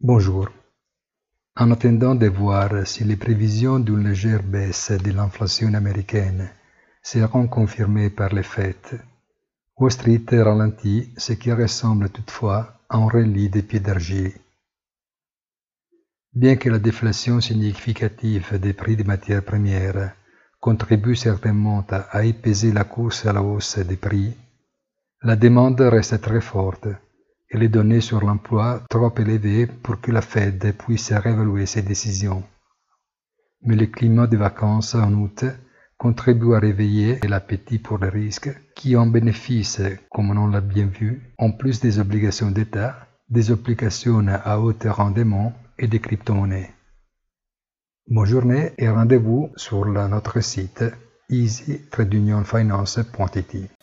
Bonjour. En attendant de voir si les prévisions d'une légère baisse de l'inflation américaine seront confirmées par les fêtes, Wall Street ralentit ce qui ressemble toutefois à un relis de pieds d'argile. Bien que la déflation significative des prix des matières premières contribue certainement à épeser la course à la hausse des prix, la demande reste très forte et les données sur l'emploi trop élevées pour que la Fed puisse réévaluer ses décisions. Mais le climat de vacances en août contribue à réveiller l'appétit pour les risques qui en bénéficient, comme on l'a bien vu, en plus des obligations d'État, des obligations à haut rendement et des crypto-monnaies. Bonne journée et rendez-vous sur notre site easy-finance.it.